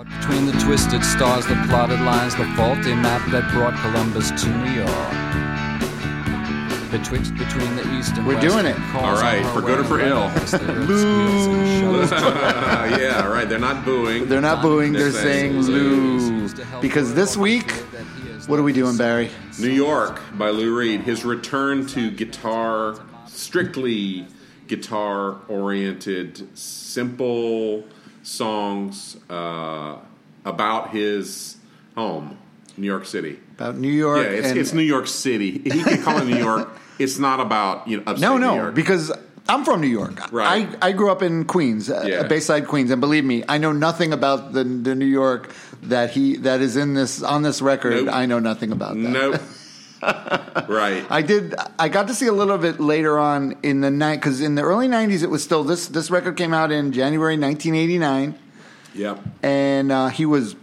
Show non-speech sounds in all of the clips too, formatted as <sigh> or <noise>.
Between the twisted stars, the plotted lines, the faulty map that brought Columbus to New York. Betwixt between the east and We're west, doing it. All right, for good or for ill. records, they lift skills and shows. yeah, right. They're not booing. They're not booing, they're They're saying saying Lou. Because this week, what are we doing, Barry? New York by Lou Reed. His return to guitar, strictly guitar oriented, simple songs uh, about his home, New York City. About New York. Yeah, it's, and- it's New York City. He can call it New York. <laughs> It's not about you know upstate No, New no, York. because I'm from New York. Right. I, I grew up in Queens, uh, Bayside Queens, and believe me, I know nothing about the the New York that he that is in this on this record. Nope. I know nothing about that. nope. <laughs> <laughs> right. I did. I got to see a little bit later on in the night because in the early '90s it was still this. This record came out in January 1989, yep. and uh, he was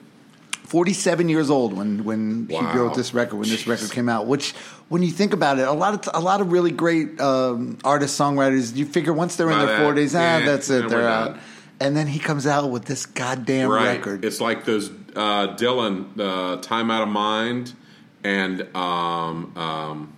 47 years old when when Wow. he wrote this record. When this record came out, which when you think about it, a lot of a lot of really great um, artists, songwriters, you figure once they're in By their 40s, ah, that's it, then they're out. done. And then he comes out with this goddamn right. record. It's like those uh, Dylan, uh, "Time Out of Mind," and um, um,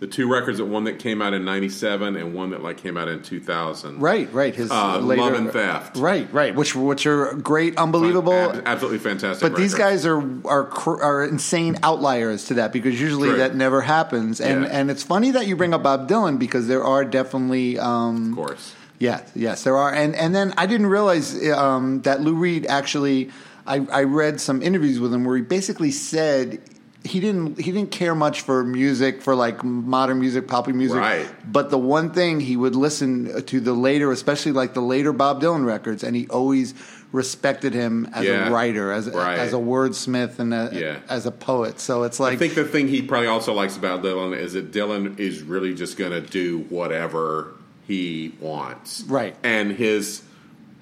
the two records that one that came out in '97 and one that like came out in 2000. Right, right. His Uh, later, Love and Theft. Right, right. Which which are great, unbelievable. Ab- absolutely fantastic. But these guys are are are insane outliers to that because usually True. that never happens. And Yeah. and it's funny that you bring up Bob Dylan because there are definitely um, of course. yes yes there are and and then I didn't realize um, that Lou Reed actually I, I read some interviews with him where he basically said. He didn't. He didn't care much for music, for like modern music, poppy music. Right. But the one thing he would listen to the later, especially like the later Bob Dylan records, and he always respected him as Yeah. a writer, as Right. as a wordsmith, and a, Yeah. as a poet. So it's like I think the thing he probably also likes about Dylan is that Dylan is really just going to do whatever he wants. Right. And his,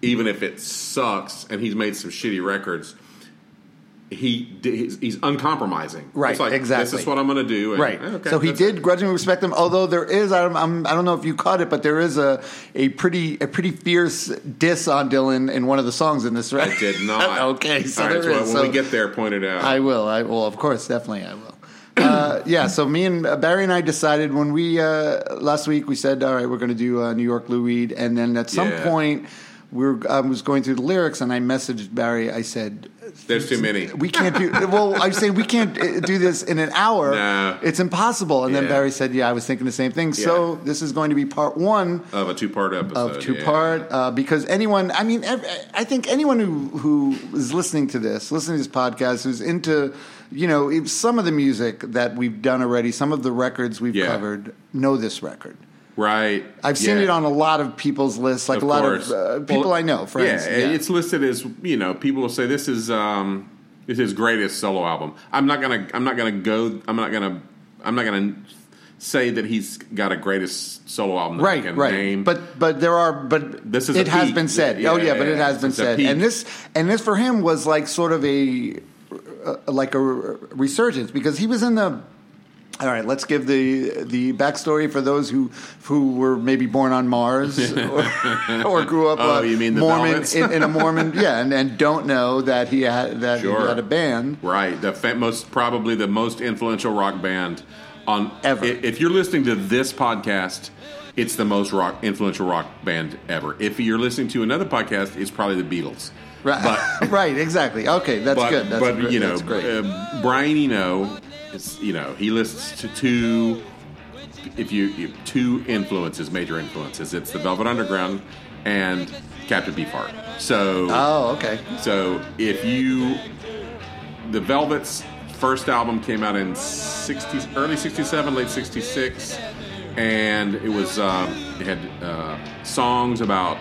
even if it sucks, and he's made some shitty records, he he's, uncompromising. Right, It's like, exactly. This is what I'm going to do. and, Right. okay, so he did grudgingly respect him, although there is I don't, I'm, I don't know if you caught it, but there is a, a pretty a pretty fierce diss on Dylan in one of the songs in this. Right? I did not. <laughs> okay, so right, so is. when So we get there, point it out. I will. I will. Of course, definitely, I will. Uh, yeah. So me and uh, Barry and I decided when we uh, last week we said, all right, we're going to do uh, New York Lou Reed, and then at some Yeah. point we were I was going through the lyrics, and I messaged Barry. I said. There's too many. We can't do well. I say we can't uh, do this in an hour. No. It's impossible. And then Barry said, "Yeah, I was thinking the same thing." So this is going to be part one of a two part episode. of two yeah. part uh, because anyone i mean i think anyone who who is listening to this listening to this podcast who's into you know some of the music that we've done already some of the records we've Yeah. covered know this record Right. i've seen Yeah. it on a lot of people's lists like Of a lot course. of uh, people Well, i know friends Yeah, it's listed as you know. People will say this is um, this is his greatest solo album. I'm not gonna. I'm not gonna go. I'm not gonna. I'm not gonna say that he's got a greatest solo album. That I Right, can right, Name. but but there are but This is it has peak. been said. Yeah, oh yeah, yeah, but it has been said, and this and this for him was like sort of a uh, like a resurgence because he was in the. All right, let's give the the backstory for those who who were maybe born on Mars <laughs> or, or grew up Oh, uh, you mean the Mormon in, in a Mormon <laughs> yeah, and, and don't know that he had that Sure. he had a band. right, the fa- most probably the most influential rock band on Ever. If you're listening to this podcast. It's the most rock influential rock band ever. If you're listening to another podcast, it's probably the Beatles. Right, But <laughs> right, exactly. Okay, that's but, good. That's but great. you know, that's great. Uh, Brian Eno, is, you know, he lists to two. If you, you two influences, major influences, it's the Velvet Underground and Captain Beefheart. So, oh, okay. so if you, the Velvet's first album came out in 60, early '67, late '66, and it was um, it had uh, songs about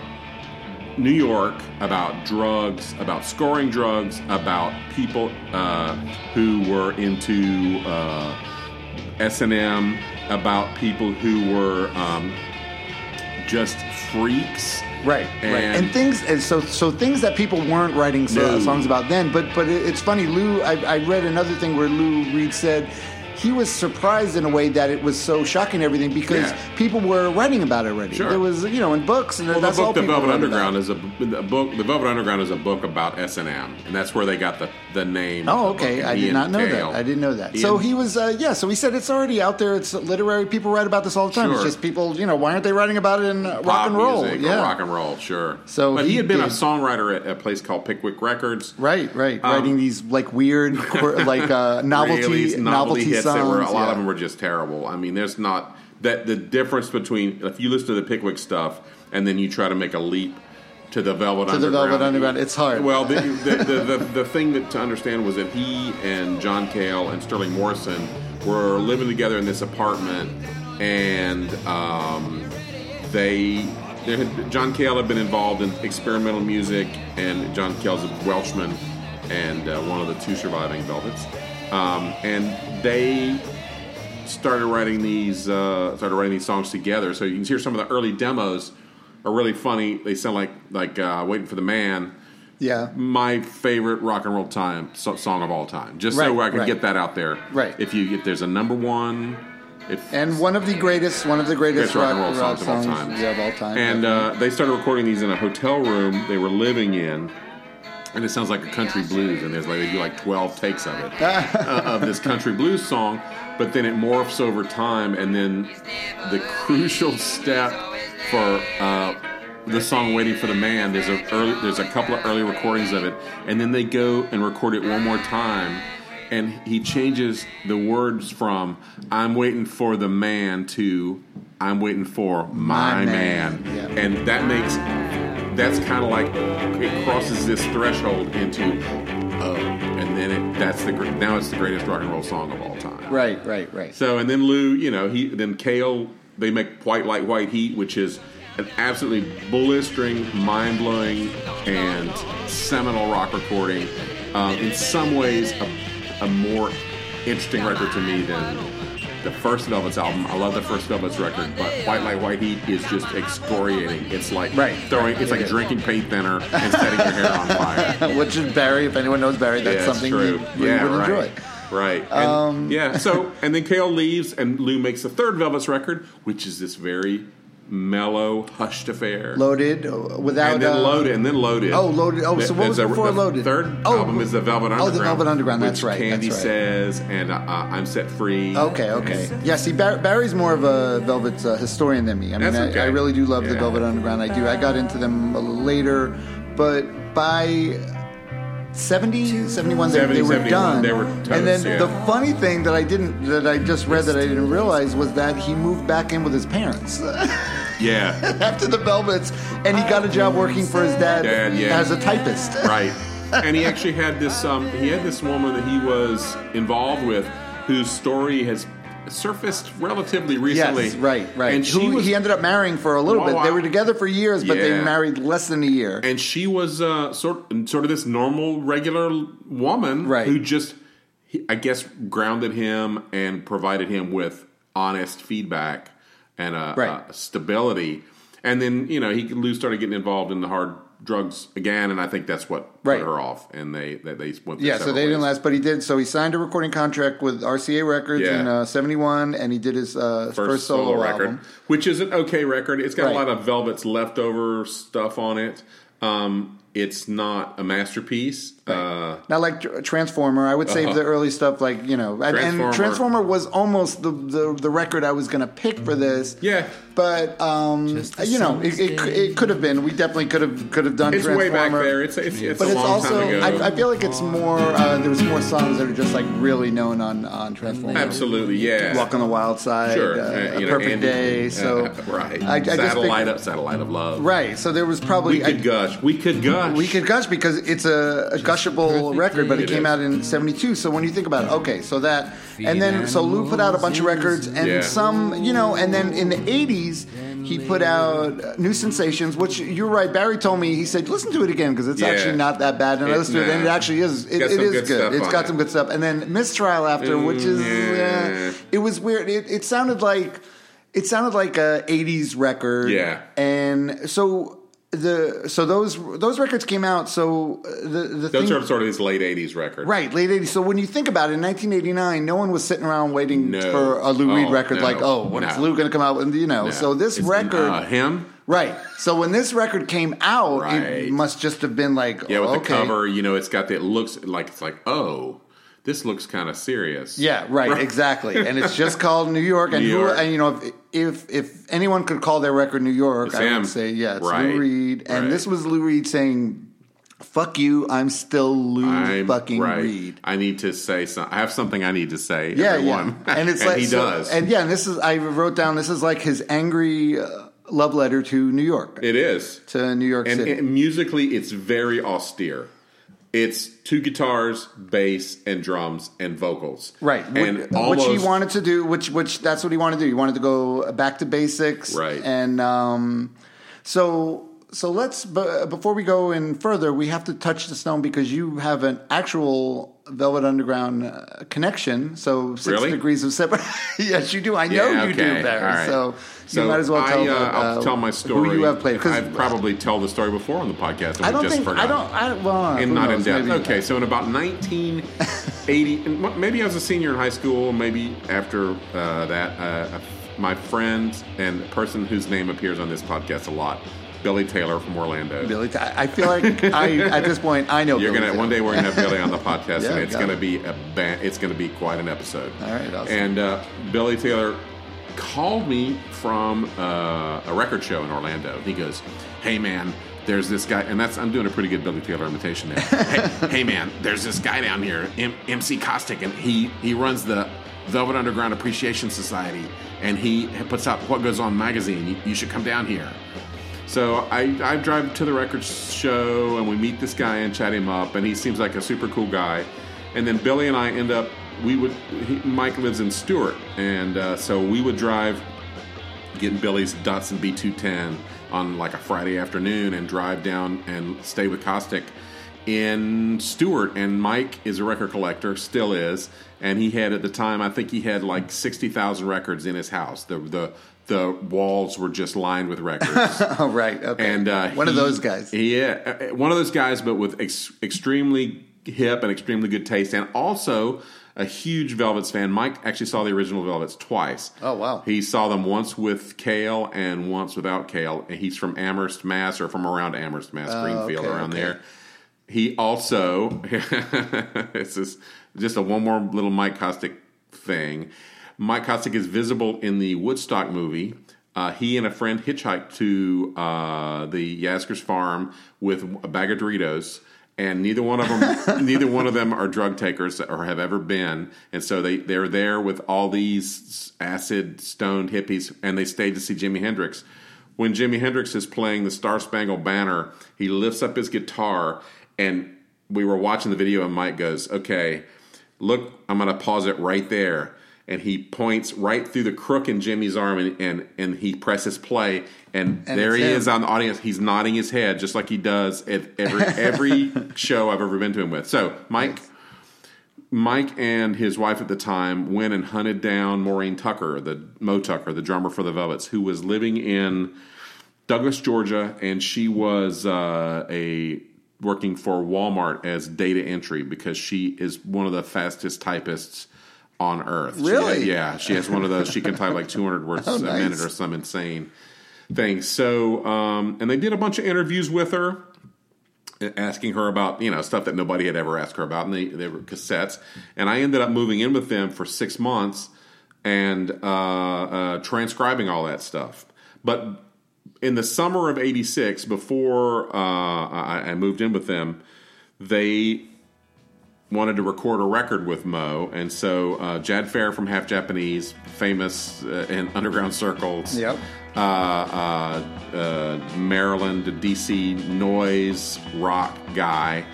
New York, about drugs, about scoring drugs, about people uh, who were into uh, S and M, about people who were um, just freaks. Right, right, And- and things, and so so things that people weren't writing so, No. songs about then. But but it- it's funny, Lou. I, I read another thing where Lou Reed said he was surprised in a way that it was so shocking everything because Yeah. people were writing about it already. Sure. There was you know in books and Well, that's the all The Velvet Underground, about. is a, a book. The Velvet Underground is a book about S and M, and that's where they got the the name. Oh, okay. book. I And did not know that. I didn't know that. Ian- So he was, uh, yeah. So he said it's already out there. It's literary. People write about this all the time. It's Sure. just people, you know, why aren't they writing about it in uh, rock and roll? yeah, rock and roll, sure. So but he, he had been a songwriter at a place called Pickwick Records. right, right. Um, Writing these like weird, <laughs> like uh, novelty, Really novelty, hits songs. that were a lot yeah. of them were just terrible. I mean, there's not that the difference between if you listen to the Pickwick stuff and then you try to make a leap to the Velvet To the Underground. Velvet Underground, it's hard. Well, the <laughs> the, the, the, the thing that to understand was that he and John Cale and Sterling Morrison were living together in this apartment, and um, they. Had, John Cale had been involved in experimental music, and John Cale's a Welshman and uh, one of the two surviving Velvets. Um, and they started writing these uh, started writing these songs together. So you can hear some of the early demos are really funny. They sound like like uh, "Waiting for the Man." yeah, My favorite rock and roll time so, song of all time. Just so I can right. get that out there. Right. If you if there's a number one, if and one of the greatest, one of the greatest Greatest rock rock, and roll rock songs of all time. yeah, of all time. And uh, they started recording these in a hotel room they were living in. And it sounds like a country blues, and there's like they do like 12 takes of it uh, of this country blues song, but then it morphs over time, and then the crucial step for uh, the song "Waiting for the Man." There's a early, there's a couple of early recordings of it, and then they go and record it one more time, and he changes the words from "I'm waiting for the man" to "I'm waiting for my, My man,", man, yeah. and that makes that's kind of like it crosses this threshold into oh, and then it that's the now it's the greatest rock and roll song of all time. right, right, right. So and then Lou, you know, he then Cale they make White Light White Heat, which is an absolutely blistering, mind blowing, and seminal rock recording. Um, in some ways, a, a more interesting record to me than the first Velvet's album. I love the first Velvet's record, but White Light White Heat is just excoriating. It's like Right. throwing, it's like drinking paint thinner and setting your hair on fire. <laughs> Which is Barry. If anyone knows Barry, that's Yeah, something true. you, yeah, would right. enjoy. Right. And, um, yeah. So and then Cale leaves, and Lou makes the third Velvet's record, which is this very mellow, hushed affair. Loaded uh, without and then uh, loaded, and then loaded. Oh, Loaded. Oh, so what was a- before the Loaded? Third Oh, album is the Velvet Underground. oh, the Velvet Underground, that's right, Candy that's right. says, and uh, I'm set free. Okay, okay. Yeah, see, Bar- Barry's more of a Velvet uh, historian than me. I mean, That's I, okay. I really do love the Velvet Underground. I do. I got into them a little later, but by 70, 71, they, 70, they were 71, done. they were and then yeah. the funny thing that I didn't, that I just read that I didn't realize was that he moved back in with his parents <laughs> Yeah. <laughs> after the Velvets, and he got a job working for his dad, Dad, yeah. as a typist. <laughs> right. And he actually had this. Um, he had this woman that he was involved with, whose story has surfaced relatively recently. Yes, right, right. And she Who was he ended up marrying for a little Well, bit. They were together for years, but they married less than a year. and she was uh, sort sort of this normal, regular woman Right. who just, I guess, grounded him and provided him with honest feedback and uh, Right. uh, stability. And then you know he Lou started getting involved in the hard drugs again, and I think that's what Right. put her off. And they they, they went. Yeah, so they didn't last, but he did. So he signed a recording contract with RCA Records Yeah. in uh, '71, and he did his uh, first, solo, record, album. which is an okay record. It's got Right. a lot of Velvet's leftover stuff on it. Um, it's not a masterpiece. Uh, Not like Transformer. I would save Uh-huh. the early stuff, like you know, and Transformer. and Transformer was almost the, the the record I was going to pick for this. yeah, But um, you know, it, it, it could have been. We definitely could have could have done. it's way back there. It's it's, it's But a it's long also, time ago. I, I feel like it's more. Uh, there's more songs that are just like really known on on Transformer. Absolutely, yeah. Walk on the Wild Side, Sure, uh, uh, A you know, Perfect Andy- Day. So uh, right, I, I just satellite picked- up, satellite of love. Right. So there was probably we could I- gush. We could gush. we could gush because it's a, a gushable record, but it, It came out in '72. So when you think about it, okay, so that, and then so Lou put out a bunch of records, and Yeah. some, you know, and then in the '80s he put out uh, New Sensations, which you're right. Barry told me he said listen to it again because it's Yeah. actually not that bad, and I It- listened to it, and it actually is. It, got it some is good good. stuff It's on got it. some good stuff, and then Mistrial after, which is yeah. uh, it was weird. It, it sounded like it sounded like a '80s record, Yeah. and so the so those those records came out. So uh, the the Those thing, are sort of his late '80s record. Right, late 80s. So when you think about it, in 1989, no one was sitting around waiting No. for a Lou Reed Oh, record no. like, oh, when is No. Lou going to come out And you know. So this It's, record, uh, him. right. So when this record came out, Right. it must just have been like, Yeah, with oh, the cover, you know, it's got the it looks like it's like oh, this looks kind of serious. Yeah, right, exactly. And it's just <laughs> called New York. And, New who, and you know, if, if if anyone could call their record New York, It's I him. would say, yeah, it's Right, Lou Reed. And right. this was Lou Reed saying, fuck you, I'm still Lou I'm fucking right. Reed. I need to say something. I have something I need to say. Yeah, everyone. yeah. And it's <laughs> like he so- does. And yeah, and this is I wrote down this is like his angry uh, love letter to New York, it is. to New York and, City. and musically it's very austere it's two guitars bass and drums and vocals right, and which, almost, which he wanted to do, which which that's what he wanted to do. He wanted to go back to basics, Right. And um, so so let's b- before we go in further, we have to touch the stone because you have an actual Velvet Underground uh, connection. So six Really? degrees of separate. <laughs> yes, you do. I know Yeah, you do, okay. Barry. Right. So, so you might as well tell. I, uh, the, I'll uh, tell my story Who you have played? 'cause I've probably told the story before on the podcast I don't just think I don't. I, Well, and not knows, in depth. maybe- Okay, so in about 1980, and maybe I was a senior in high school, maybe after uh, that, uh, my friend and person whose name appears on this podcast a lot, Billy Taylor from Orlando. Billy. I I feel like I at this point I know. You're Billy gonna Taylor. one day we're gonna have Billy on the <laughs> podcast, Yeah, and it's gonna it. be a it's gonna be quite an episode. All right, awesome. And uh, Billy Taylor called me from uh, a record show in Orlando. He goes, "Hey man, there's this guy," and that's I'm doing a pretty good Billy Taylor imitation there. <laughs> hey, hey man, there's this guy down here, M- MC Kostek, and he he runs the Velvet Underground Appreciation Society, and he puts out What Goes On magazine. You, you should come down here. So I, I drive to the record show and we meet this guy and chat him up, and he seems like a super cool guy. And then Billy and I end up, we would, he, Mike lives in Stuart, and uh, so we would drive, get Billy's Datsun B210 on like a Friday afternoon and drive down and stay with Kostek in Stuart. And Mike is a record collector, still is, and he had at the time, I think he had like 60,000 records in his house. The, the, the walls were just lined with records. <laughs> Oh right. Okay. and uh, one of those guys. Yeah, uh, one of those guys, but with ex- extremely hip and extremely good taste, and also a huge Velvets fan. Mike actually saw the original Velvets twice. Oh, wow. He saw them once with Cale and once without Cale. And he's from Amherst, Mass, or from around Amherst, Mass, Greenfield, Oh, okay, around okay. there. He also <laughs> it's just just a one more little Mike Kostek thing. Mike Kostek is visible in the Woodstock movie. Uh, he and a friend hitchhiked to uh, the Yasgur's farm with a bag of Doritos, and neither one of them, <laughs> neither one of them are drug takers or have ever been, and so they they're there with all these acid stoned hippies, and they stayed to see Jimi Hendrix. When Jimi Hendrix is playing the Star Spangled Banner, he lifts up his guitar, and we were watching the video, and Mike goes, "Okay, look, I'm going to pause it right there." And he points right through the crook in Jimi's arm, and and, and he presses play, and, And there he him. is on the audience. He's nodding his head just like he does at every <laughs> every show I've ever been to him with. So, Mike. Mike and his wife at the time went and hunted down Maureen Tucker, the Mo Tucker, the drummer for the Velvets, who was living in Douglas, Georgia, and she was uh, a working for Walmart as data entry because she is one of the fastest typists on earth. She- Really? yeah, she has one of those. She can type like 200 words <laughs> Oh, a nice. minute or some insane thing. So, um, and they did a bunch of interviews with her asking her about you know stuff that nobody had ever asked her about, and they, they were cassettes. And I ended up moving in with them for six months and uh, uh, transcribing all that stuff. But in the summer of '86, before uh, I, I moved in with them, they wanted to record a record with Mo, and so uh, Jad Fair from Half Japanese, famous uh, in underground circles. Yep. Uh, uh, uh, Maryland, DC noise rock guy,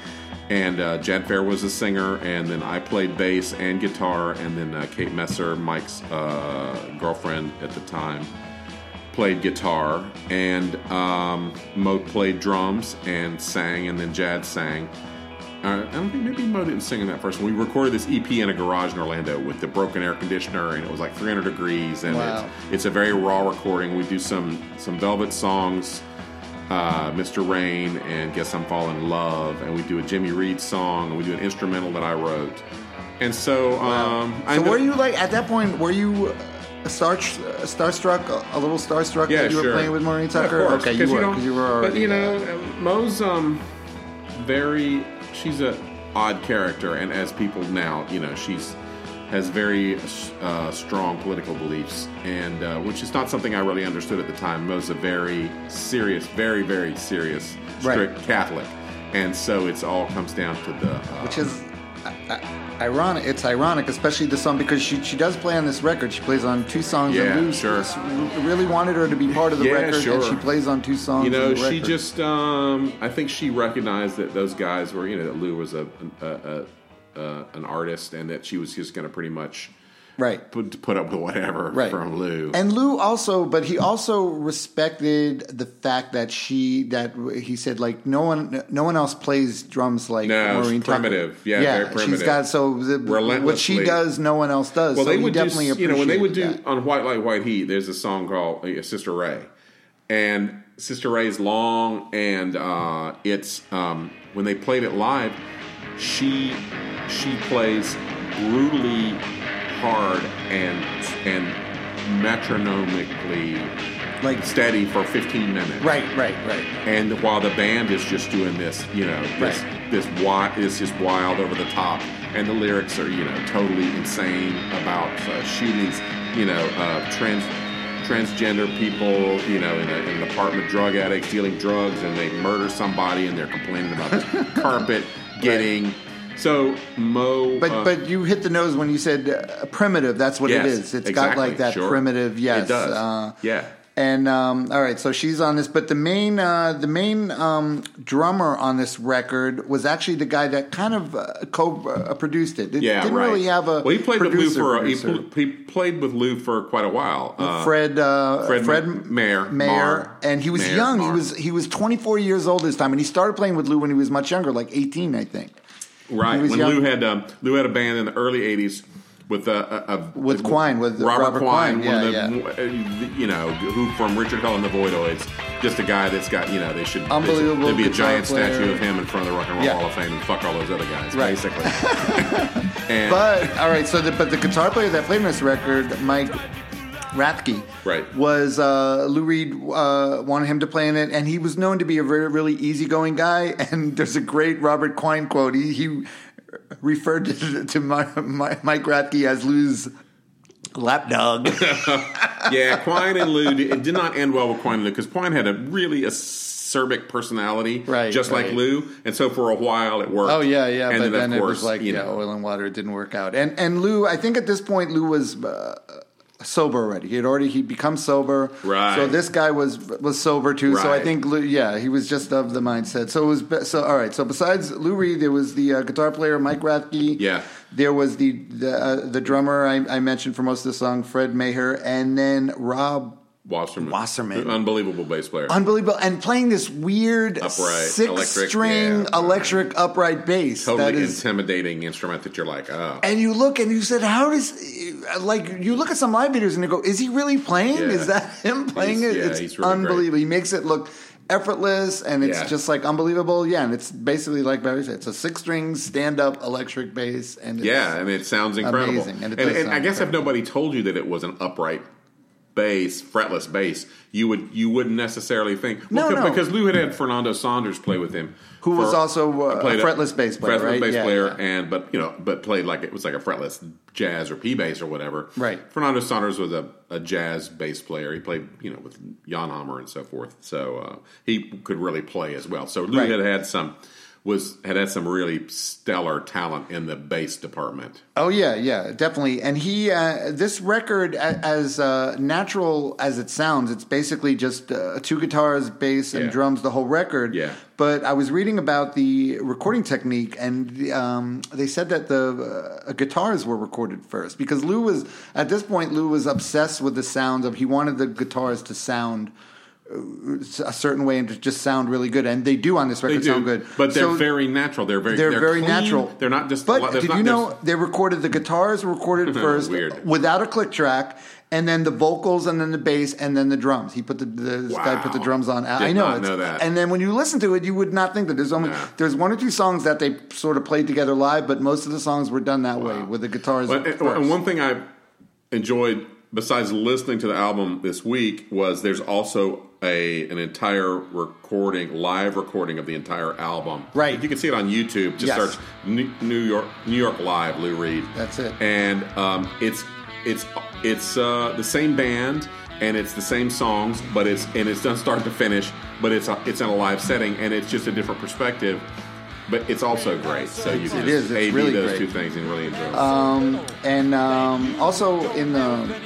and uh, Jad Fair was a singer, and then I played bass and guitar, and then uh, Kate Messer, Mike's uh, girlfriend at the time, played guitar, and um, Mo played drums and sang, and then Jad sang. Uh, I don't think maybe Mo didn't sing in that first one. We recorded this EP in a garage in Orlando with the broken air conditioner, and it was like 300 degrees, and Wow. it's, it's a very raw recording. We do some some Velvet songs, uh, Mr. Rain and Guess I'm Falling in Love, and we do a Jimmy Reed song, and we do an instrumental that I wrote. And so, um, So were you like at that point? Were you star, starstruck, a, little starstruck yeah, that you were playing with Maureen Yeah, Tucker? course, okay, you were because you were already. But you know, Mo's um very. She's a odd character, and as people now, you know, she's has very uh, strong political beliefs, and uh, which is not something I really understood at the time. Mo's a very serious, very very serious, strict Right. Catholic, and so it's all comes down to the. Uh, which is ironic. It's ironic, especially the song because she she does play on this record. She plays on two songs. Yeah, and sure. really wanted her to be part of the Yeah, record, and sure. she plays on two songs. you know, she just. Um, I think she recognized that those guys were, you know, that Lou was a, a, a, a an artist, and that she was just going to pretty much right. put, put up with whatever Right. from Lou. And Lou also, but he also respected the fact that she that he said like no one no one else plays drums like No, Maureen she's primitive. Tucker. Yeah, very she's primitive. got so the, what she does, no one else does. well, so they he would definitely do, you know, when they would do that. on White Light, White Heat. There's a song called uh, Sister Ray, and Sister Ray is long, and uh, it's um, when they played it live, she she plays brutally hard and and metronomically like steady for 15 minutes. right, right, right. and while the band is just doing this, you know, this Right. this wild, is just wild over the top, and the lyrics are you know totally insane about uh, shootings, you know, uh, trans transgender people, you know, in, a, in an apartment, drug addicts dealing drugs, and they murder somebody, and they're complaining about the <laughs> carpet getting. So Mo, But uh, but you hit the nose when you said uh, primitive. That's what Yes, it is. It's got like that sure. primitive. Yes, It does. Uh, Yeah. And um, all right, so she's on this, but the main uh, the main um, drummer on this record was actually the guy that kind of uh, co-produced it. It yeah, didn't right. really have a. well, he played with Lou for a, he, pl- he played with Lou for quite a while. Uh, Fred, uh, Fred Fred, Mayer, Mayer, Mar. and he was Mayer, young. He was he was 24 years old this time, and he started playing with Lou when he was much younger, like 18, I think. Right. He When. Lou had um, Lou had a band in the early '80s with uh, uh, uh, With Quine, with Robert, Robert Quine, Quine, one of yeah, the uh, you know who from Richard Hell and the Voidoids, just a guy that's got you know they should they should- Unbelievable There'd be a giant player. statue of him in front of the Rock and Roll Yeah. Hall of Fame and fuck all those other guys, Right. basically. <laughs> and But all right, so the, but the guitar player that played on this record, Mike Rathke, Right. was uh, Lou Reed uh, wanted him to play in it, and he was known to be a very really easygoing guy. <laughs> And there's a great Robert Quine quote. He, he referred to, <laughs> to my, my, Mike Rathke as Lou's lapdog. <laughs> yeah, Quine and Lou it did not end well with Quine and Lou because Quine had a really acerbic personality, Right, just like. Lou, and so for a while it worked. Oh yeah, yeah. and but then, then, of it was like you yeah, know, oil and water. It didn't work out. And and Lou, I think at this point Lou was uh, sober already. He had already he'd become sober. Right. So this guy was was sober too. So I think Lou, yeah, he was just of the mindset. So it was so all right. So besides Lou Reed, there was the uh, guitar player Mike Rathke. Yeah. There was the the, uh, the drummer I, I mentioned for most of the song, Fred Maher, and then Rob Wasserman, Wasserman. unbelievable bass player. Unbelievable, and playing this weird Upright, six electric, string yeah. electric upright bass. totally that is intimidating instrument that you're like, oh, and you look and you said, "How does like you look at some live videos and you go, is he really playing? Yeah. Is that him playing He's- it? yeah, it's really unbelievable. He makes it look effortless and it's Yeah. just like unbelievable. Yeah, and it's basically like Barry said, it's a six string stand up electric bass, and it's, yeah, and it sounds incredible. Amazing, and And, and I guess if nobody told you that it was an upright bass, fretless bass, you would you wouldn't necessarily think. No, c- no. because Lou had had Fernando Saunders play with him, Who was also, uh, a fretless bass player, fretless right? bass Yeah, player, yeah. and but you know, but played like it was like a fretless jazz or P bass or whatever. Right. Fernando Saunders was a, a jazz bass player. He played you know with Jan Hammer and so forth, so uh, he could really play as well. So Lou Right. had had some was had had some really stellar talent in the bass department. Oh yeah, yeah, definitely. And he, uh, this record, as uh, natural as it sounds, it's basically just uh, two guitars, bass, and Yeah. drums. The whole record. Yeah. But I was reading about the recording technique, and um, they said that the uh, guitars were recorded first because Lou was at this point. Lou was obsessed with the sound of. He wanted the guitars to sound. Uh, A certain way and to just sound really good, and they do on this record do, sound good. but they're So- very natural. They're very they're, very clean. natural. They're not just. But did not- you know they recorded the guitars recorded <laughs> first Weird. without a click track, and then the vocals, and then the bass, and then the drums. He put the this guy put the drums on. I know, know that. And then when you listen to it, you would not think that there's only No. there's one or two songs that they sort of played together live, but most of the songs were done that way with the guitars. But, first. and one thing I enjoyed besides listening to the album this week was there's also a an entire recording, live recording of the entire album. Right. You can see it on YouTube. Just Yes. search New York New York Live Lou Reed. That's it. And um, it's it's it's uh, the same band and it's the same songs, but it's and it's done start to finish, but it's a, it's in a live setting and it's just a different perspective. But it's also great, so you can It just is. It's really those great. two things and really enjoy it. Um, and um, also in the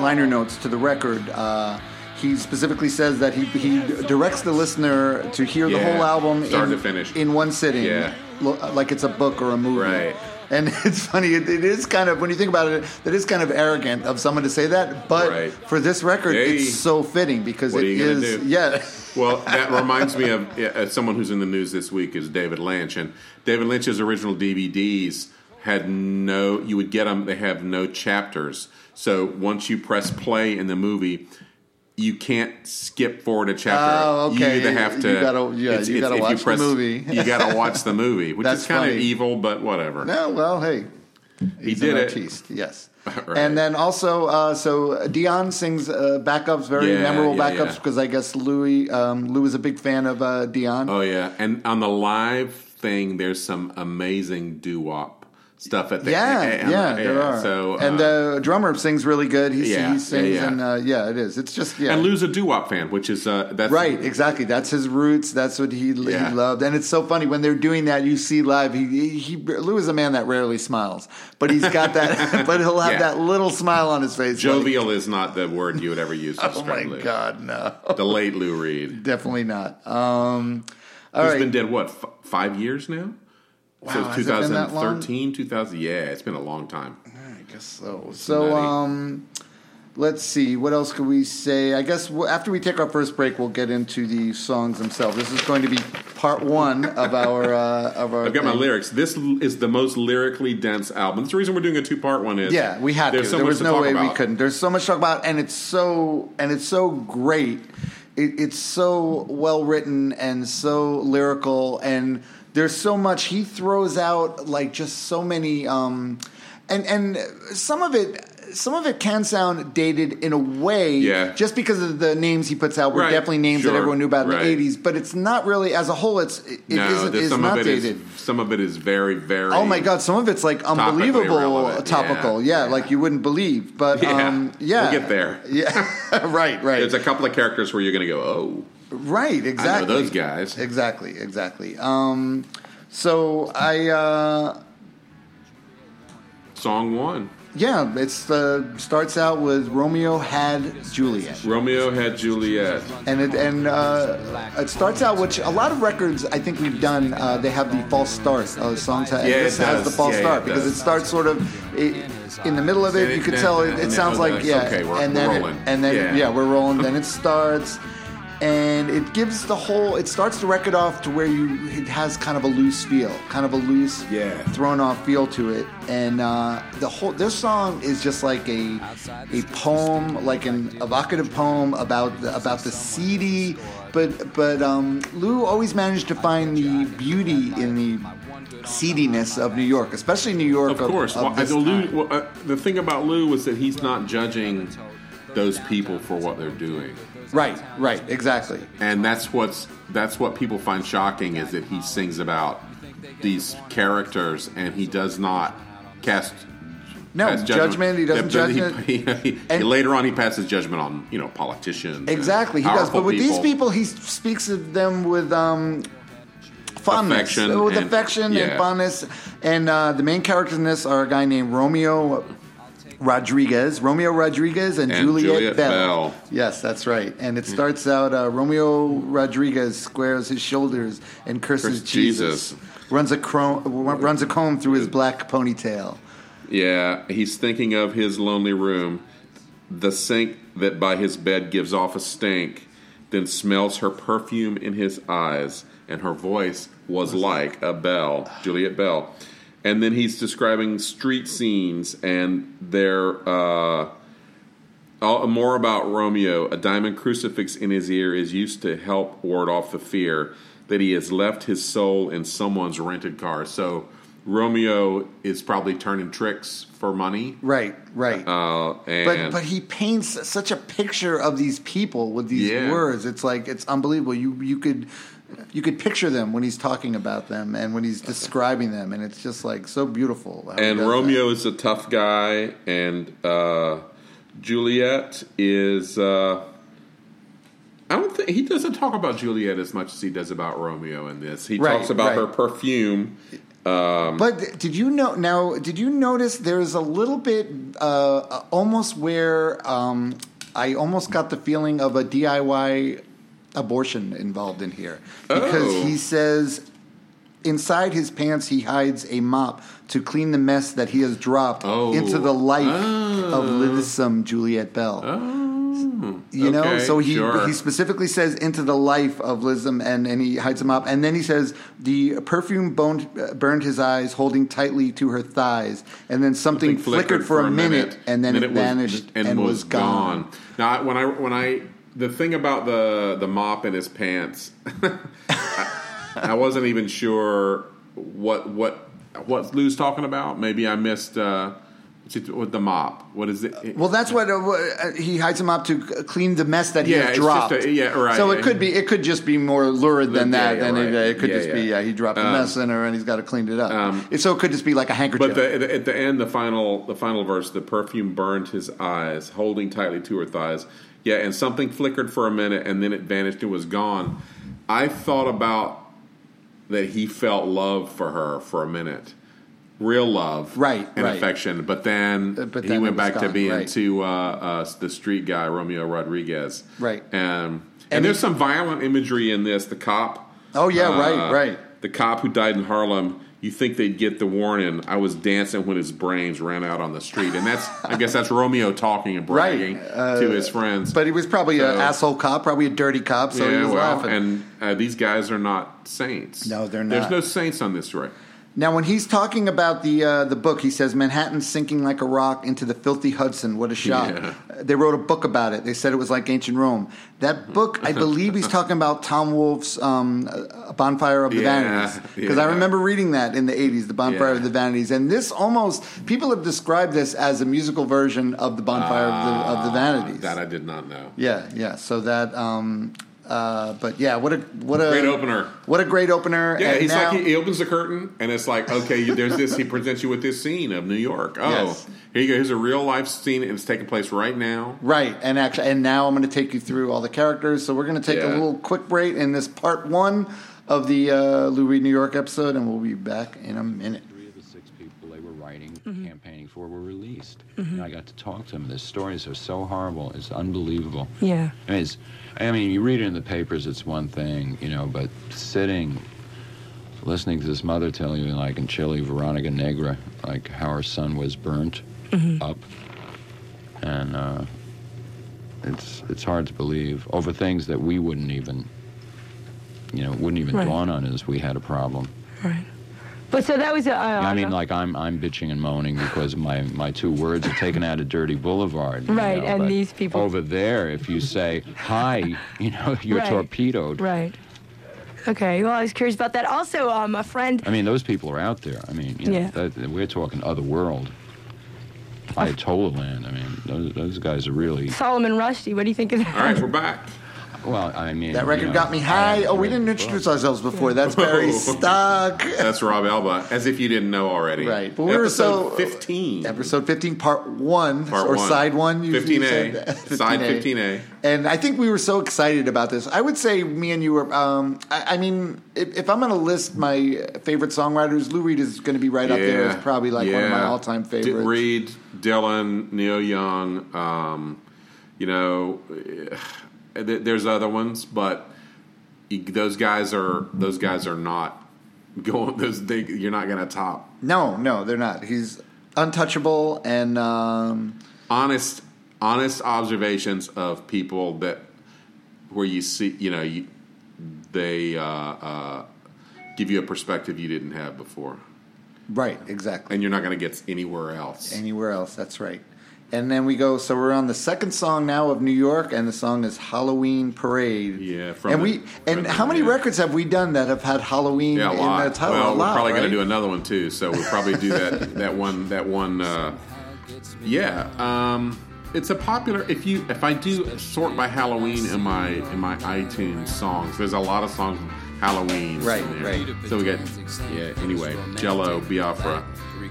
liner notes to the record, uh, he specifically says that he, he directs the listener to hear the whole album start in, to finish. in one sitting, Yeah. like it's a book or a movie. Right. And <laughs> it's funny. It, it is kind of when you think about it, that is kind of arrogant of someone to say that. But Right. for this record, Hey. it's so fitting because What you is. Yeah. Well, <laughs> that reminds me of uh, someone who's in the news this week is David Lynch, and David Lynch's original DVDs had no. You would get them; they have no chapters. So once you press play in the movie, you can't skip forward a chapter. Oh, okay. You either have to. <laughs> You gotta- yeah, you gotta if watch the movie. you got to watch the movie, which is kind of evil, but whatever. No, well, hey, he did an it. artiste, yes. <laughs> Right. And then also, uh, so Dion sings uh, backups, very Yeah, memorable yeah, backups, yeah. because I guess Louis um, Lou is a big fan of uh, Dion. Oh yeah, and on the live thing, there's some amazing doo wop stuff at the yeah, and- yeah, and- there are. So and uh, the drummer sings really good. He, Yeah, he sings, yeah. and uh, yeah, it is. It's just yeah. and Lou's a doo wop fan, which is uh, that's Right, exactly. That's his roots. That's what he, Yeah. he loved, and it's so funny when they're doing that. You see live. He, he, he Lou is a man that rarely smiles, but he's got that. <laughs> <laughs> but he'll have Yeah. that little smile on his face. like, Jovial is not the word you would ever use to <laughs> oh describe my Lou. god, no, The late Lou Reed, definitely not. Um, all who's right. been dead what f- five years now? Wow, been 2013, 2000. Yeah, it's been a long time. I guess so. So, um, let's see. What else could we say? I guess w- after we take our first break, we'll get into the songs themselves. This is going to be part one of our uh, of our. I've got my lyrics. This is the most lyrically dense album. That's the reason we're doing a two part one. Is Yeah, we had to. So there was no way we about. couldn't. There's so much to talk about, and it's so and it's so great. It, it's so well written and so lyrical, and there's so much. He throws out like just so many, um, and and some of it. Some of it can sound dated in a way, Yeah. just because of the names he puts out were Right, definitely names that everyone knew about in right. the '80s. But it's not really, as a whole, it's it No, isn't, there's it's some not it is dated. some of it is very very. Oh my god, some of it's like unbelievable topical. yeah. Yeah, like you wouldn't believe. But Yeah, um, yeah, we'll get there. Yeah, <laughs> right, right, There's a couple of characters where you're going to go, oh, right. Exactly. Those guys. Exactly, exactly. Um, so I, uh, Song one. yeah, it's uh, starts out with Romeo had Juliet. Romeo had Juliet. and it and uh, it starts out which a lot of records I think we've done uh, they have the false start uh, songs Yeah, it this has the false Yeah, start it because does. it starts sort of it, in the middle of it you could tell it, sounds like yeah Okay, we're- and we're then it- rolling. and then Yeah. yeah. we're rolling then it starts and it gives the whole it starts the record off to where you it has kind of a loose feel kind of a loose Yeah. thrown off feel to it and uh, the whole this song is just like a a poem like an evocative poem about the, about the seedy but but um, Lou always managed to find the beauty in the seediness of New York especially New York Of course. of Well, this the, Lou, well, uh, the thing about Lou was that he's not judging those people for what they're doing. Right right exactly and that's what's that's what people find shocking is that he sings about these characters and he does not cast No, pass judgment, he doesn't But judge he- <laughs> he- he- And- later on he passes judgment on you know politicians Exactly, he does. But with these people, he speaks of them with um, fondness, Affection with and- affection yeah. and fondness. And uh, the main characters in this are a guy named Romeo Rodriguez, Romeo Rodriguez, and, And Juliet, Juliet Bell. Bell. Yes, that's right. And it starts out uh, Romeo Rodriguez squares his shoulders and curses Curse Jesus. Jesus. Runs a cro- runs a comb through his black ponytail. yeah he's thinking of his lonely room the sink that by his bed gives off a stink then smells her perfume in his eyes and her voice was like a bell juliet bell and then he's describing street scenes and their uh, Uh, more about Romeo. A diamond crucifix in his ear is used to help ward off the fear that he has left his soul in someone's rented car. So Romeo is probably turning tricks for money. Right, right. Uh, but but he paints such a picture of these people with these Yeah. words. It's like it's unbelievable. You you could you could picture them when he's talking about them and when he's describing them, and it's just like so beautiful. and. Romeo is a tough guy, and uh, Juliet is. Uh, I don't think he doesn't talk about Juliet as much as he does about Romeo in this. He Right, talks about right. her perfume. But did you know now? Did you notice there's a little bit uh, almost where um, I almost got the feeling of a DIY abortion involved in here because Oh. he says inside his pants he hides a mop to clean the mess that he has dropped Oh. into the life Oh. of Lithesome Juliet Bell. Oh, You know, okay, so he sure. he specifically says into the life of Lism, and and he hides him up, and then he says the perfume boned, burned his eyes, holding tightly to her thighs, and then something, flickered, for a minute, and then, it was- vanished and, was, gone. Now, when I when I the thing about the the mop in his pants, <laughs> I, I wasn't even sure what what what Lou's talking about. Maybe I missed uh, with the mop. What is it? Well, that's what uh, uh, he hides him up to clean the mess that he Yeah, dropped. a- yeah, right. So it could be it could just be more lurid than that. yeah, than it, right. uh, it could Yeah, just be yeah. yeah, he dropped the Um, mess in her and he's got to clean it up. um, so it could just be like a handkerchief. But the, at the end, the final the final verse, the perfume burned his eyes, holding tightly to her thighs. Yeah, and something flickered for a minute, and then it vanished and was gone. I thought about that he felt love for her for a minute, real love, Right, and right. affection. But then, Uh, but he then it went back to being right. to uh, uh, the street guy, Romeo Rodriguez, Right. Um, and, And there's he- some violent imagery in this. The cop. Oh, yeah, uh, right, right. The cop who died in Harlem. You think they'd get the warning? I was dancing when his brains ran out on the street, and that's I guess that's Romeo talking and bragging Right, uh, to his friends. but he was probably an asshole cop, probably a dirty cop. So he yeah, was well, laughing. and uh, these guys are not saints. No, they're not. There's no saints on this story. Now, when he's talking about the uh, the book, he says Manhattan sinking like a rock into the filthy Hudson. What a shot! Yeah. Uh, They wrote a book about it. They said it was like ancient Rome. That book, I believe, he's talking about Tom Wolfe's um, uh, Bonfire of the Yeah, Vanities because I remember reading that in the '80s, the Bonfire Yeah. of the Vanities, and this almost people have described this as a musical version of the Bonfire of, the, of the Vanities. That I did not know. yeah, yeah. So that. Um, uh, but yeah, what a what a Great opener. What a great opener! Yeah, And he's now- like he, he opens the curtain and it's like, okay, you- there's this. He presents you with this scene of New York. Oh, Yes. here you go. Here's a real life scene, and it's taking place right now. Right, and actually, and now I'm going to take you through all the characters. So we're going to take a little quick break in this part one of the uh, Lou Reed New York episode, and we'll be back in a minute. Three of the six people they were writing, campaigning for were released. And I got to talk to them. Their stories are so horrible. It's unbelievable. Yeah. I mean, it's, I mean, you read it in the papers, it's one thing, you know, but sitting, listening to this mother tell you, like in Chile, Veronica Negra, like how her son was burnt up, and uh, it's it's hard to believe over things that we wouldn't even, you know, wouldn't even Right. dawn on us. We had a problem. Right. But so that was I mean, like I'm I'm bitching and moaning because my my two words are taken out of Dirty Boulevard. Right, know, and these people- over there, if you say hi, you know, <laughs> you're Right. torpedoed. Right. Okay. Well, I was curious about that. Also, um, a friend. I mean, those people are out there. I mean, you know, Yeah. that, we're talking other world. Ayatollah land. I mean, those, those guys are really Salman Rushdie. What do you think of that? All right, we're back. Well. I mean, That you record know, got me high. Oh, we didn't introduce book. ourselves before. That's Barry <laughs> Stock. <laughs> That's Rob Elba, as if you didn't know already. Right, but we were Episode so- 15. Episode 15, part one, Part or one. side one. you- you 15A. said. <laughs> Side 15A. And I think we were so excited about this. I would say me and you were. Um, I, I mean, if, if I'm going to list my favorite songwriters, Lou Reed is going to be right up there. It's probably like one of my all-time D- favorites. Reed, Dylan, Neil Young. Um, you know, there's other ones, but those guys are those guys are not going. <laughs> Those they, you're not going to top. No, no, they're not. He's untouchable and. Um, honest honest observations of people that where you see you know you, they uh, uh, give you a perspective you didn't have before right, exactly. and you're not going to get anywhere else Anywhere else, that's right. And then we go. So we're on the second song now of New York, and the song is Halloween Parade. Yeah, from and the- we and how many yeah. records have we done that have had Halloween Yeah, a in lot. the title? well, a lot, we're probably right? going to do another one too. So we'll probably do that that one that one. Uh, yeah, um, it's a popular. If you if I do sort by Halloween in my in my iTunes songs, there's a lot of songs Halloween. Right, in there. right. So we got yeah. Anyway, Jello Biafra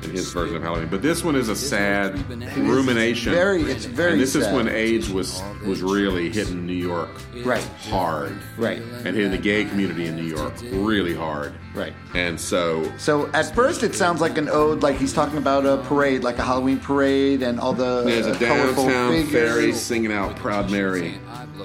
and his version of Halloween, but this one is a sad rumination. very- it's very And this sad. is when AIDS was was really hitting New York Right. hard. Right. And hitting the gay community in New York really hard. Right. And so So at first it sounds like an ode, like he's talking about a parade, like a Halloween parade, and all the there's uh, a colorful downtown figures. singing out Proud Mary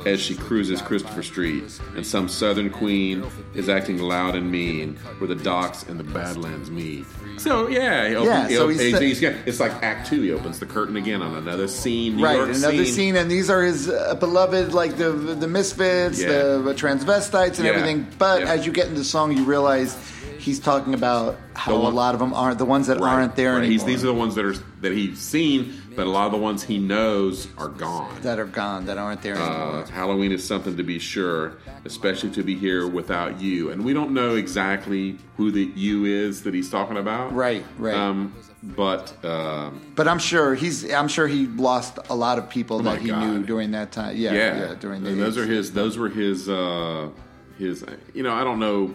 as she cruises Christopher Street, and some southern queen is acting loud and mean where the docks and the Badlands meet. So yeah, he opens, Yeah, he so he's he's, sa- it's like Act Two. He opens the curtain again on another scene, New right, York another scene. and these are his uh, beloved, like the the misfits, Yeah. the transvestites, and Yeah. everything. But Yeah. as you get into the song, you realize he's talking about how one- a lot of them aren't the ones that Right, aren't there right. anymore. He's, these are the ones that are that he's seen, but a lot of the ones he knows are gone. that are gone, that aren't there anymore. Uh, Halloween is something to be sure, especially to be here without you. And we don't know exactly who the you is that he's talking about. Right, right. Um, but um, but I'm sure he's. I'm sure he lost a lot of people Oh that he God. knew during that time. Yeah, yeah, yeah, during the those are his. Those were his. Uh, his. You know, I don't know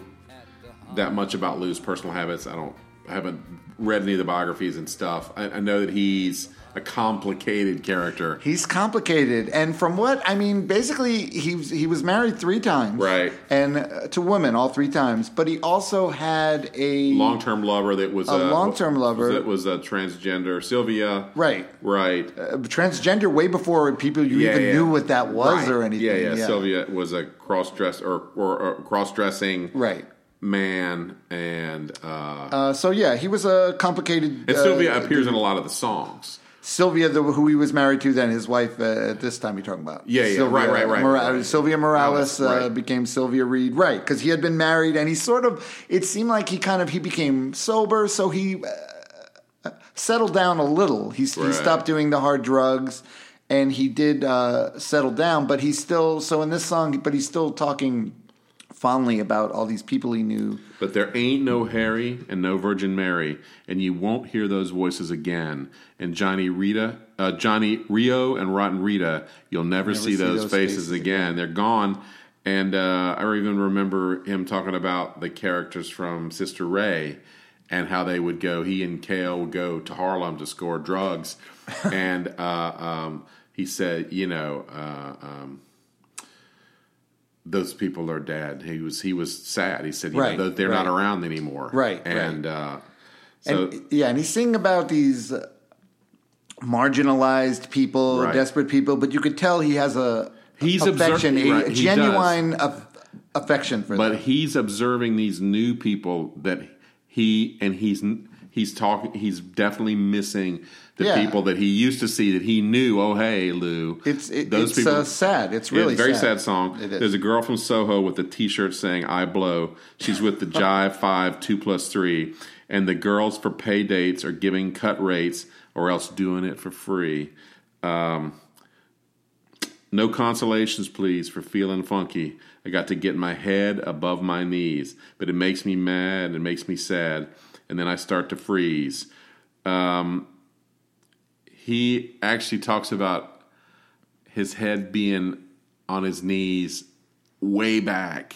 that much about Lou's personal habits. I don't. I haven't read any of the biographies and stuff. I, I know that he's a complicated character. He's complicated, and from what I mean, basically, he was, he was married three times, Right. And uh, to women all three times. But he also had a long-term lover that was A long-term lover. that was a transgender Sylvia Right. right uh, transgender way before people you Yeah, even yeah. knew what that was Right. or anything. yeah, yeah Sylvia was a cross dress or, or, or cross dressing Right. Man and uh, Uh, so yeah, he was a complicated. and uh, Sylvia appears in a lot of the songs Sylvia, the, who he was married to, then his wife uh, at this time. You're talking about? Yeah, yeah, Sylvia right, right, right, Mora- right. Sylvia Morales uh, Right. became Sylvia Reed, right? Because he had been married, and he sort of. It seemed like he kind of he became sober, so he uh, settled down a little. He, he stopped doing the hard drugs, and he did uh, settle down. But he's still so in this song, but he's still talking fondly about all these people he knew. but there ain't no Harry and no Virgin Mary and you won't hear those voices again and Johnny Rita uh, Johnny Rio and Rotten Rita you'll never, see, those, faces, again. they're gone and uh, I even remember him talking about the characters from Sister Ray and how they would go. He and Cale would go to Harlem to score drugs, <laughs> and uh, um, he said, you know, uh, um, those people are dead. He was he was sad. He said, you Right, know, they're not around anymore. Right, and uh, so and yeah, and he's singing about these uh, marginalized people, Right. desperate people, but you could tell he has a He's affection, a right, he genuine aff- affection for but them. But he's observing these new people that he and he's he's talking. He's definitely missing the Yeah. people that he used to see that he knew. Oh, hey, Lou, It's it, those it's people. uh, sad. It's really it's very sad. sad, song. It is. There's a girl from Soho with a T-shirt saying "I blow." She's with the <laughs> Jive Five Two Plus Three, and the girls for pay dates are giving cut rates or else doing it for free. Um, no consolations, please, for feeling funky. I got to get my head above my knees, but it makes me mad. It makes me sad, and then I start to freeze. Um, he actually talks about his head being on his knees way back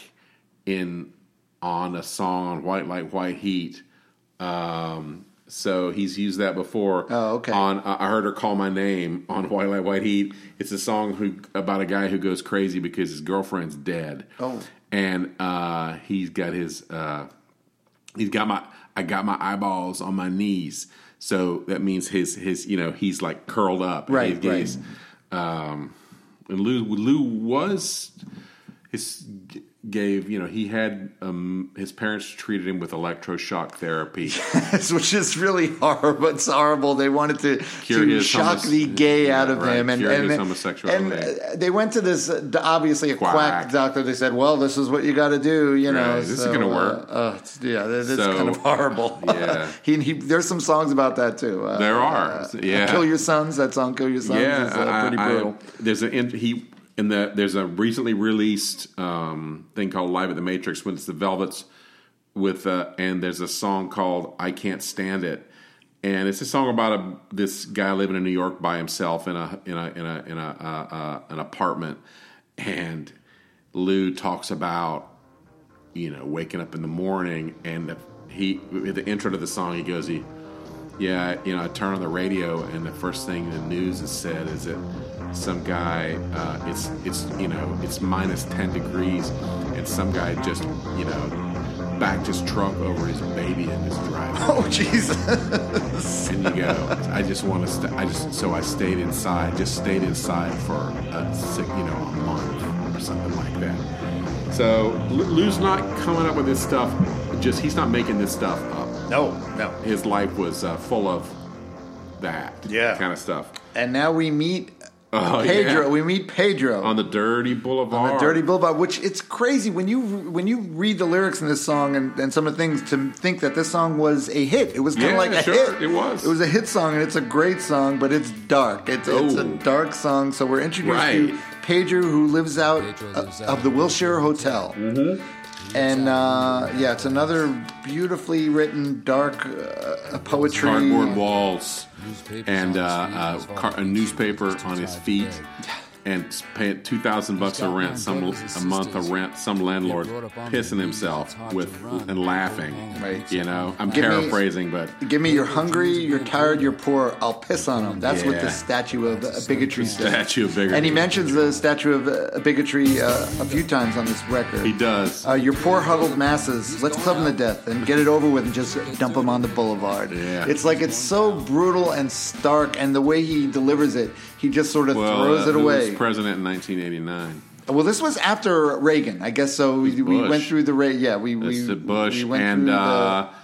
in on a song on White Light White Heat. Um, so he's used that before. Oh, okay. On uh, I heard her call my name on White Light White Heat. It's a song who about a guy who goes crazy because his girlfriend's dead. Oh. and uh, he's got his uh, he's got my I got my eyeballs on my knees. So that means his his you know he's like curled up. Right, he's- Um, and Lou Lou was his gave you know he had um, his parents treated him with electroshock therapy. <laughs> which is really horrible. It's horrible. They wanted to, to shock homos- the gay out of right, him, and cure and, his homosexuality. and uh, they went to this uh, obviously a quack. Quack. doctor. They said, "Well, this is what you got to do." You know, Right, this is gonna uh, work. Uh, it's, yeah, it's So, kind of horrible. <laughs> yeah. <laughs> he, he, there's some songs about that too. Uh, There are, uh, yeah. "Kill Your Sons." That song, "Kill Your Sons," yeah, is uh, I- pretty I- brutal. there's a in, he in the there's a recently released um, thing called Live at the Matrix when it's the Velvets with uh, and there's a song called I Can't Stand It. And it's a song about a, this guy living in New York by himself in a in a in a in a uh, uh, an apartment, and Lou talks about you know waking up in the morning and the, he at the intro to the song he goes he yeah, you know, I turn on the radio and the first thing the news is said is that some guy, uh, it's it's you know, it's minus ten degrees, and some guy just you know, backed his truck over his baby in his driveway. <laughs> Oh Jesus! And you go, I just want to, st- I just so I stayed inside, just stayed inside for a you know, a month or something like that. So Lou's not coming up with this stuff. Just he's not making this stuff up no, no. his life was uh, full of that Yeah. kind of stuff And now we meet Oh, Pedro. yeah. We meet Pedro on the dirty boulevard. on the Dirty Boulevard, which it's crazy when you when you read the lyrics in this song and, and some of the things to think that this song was a hit. It was kind of Yeah, like a sure, hit. it was. It was a hit song, and it's a great song, but it's dark. It's, it's a Oh. dark song. So we're introduced Right. to Pedro, who lives out Pedro uh, out of the Wilshire Hotel. Mm-hmm. And uh, yeah, it's another beautifully written, dark uh, poetry. cardboard walls and uh, uh, car- a newspaper on his feet and paying two thousand bucks a rent, some a month of rent. Some landlord pissing himself with and laughing. Right. You know, I'm Give me- paraphrasing, but Give me you're hungry, you're tired, you're poor. I'll piss on them. That's what the statue of uh, bigotry says. Statue of bigotry. And he mentions the statue of uh, bigotry uh, a few times on this record. he does. Uh, your poor huddled masses, let's club them to death and get it over with and just dump them on the boulevard. Yeah. It's like it's so brutal and stark, and the way he delivers it, he just sort of well, throws uh, it away. President in 1989? well, this was after Reagan, I guess. So we, we went through the Ra- yeah we we, It's the Bush we and through the- uh,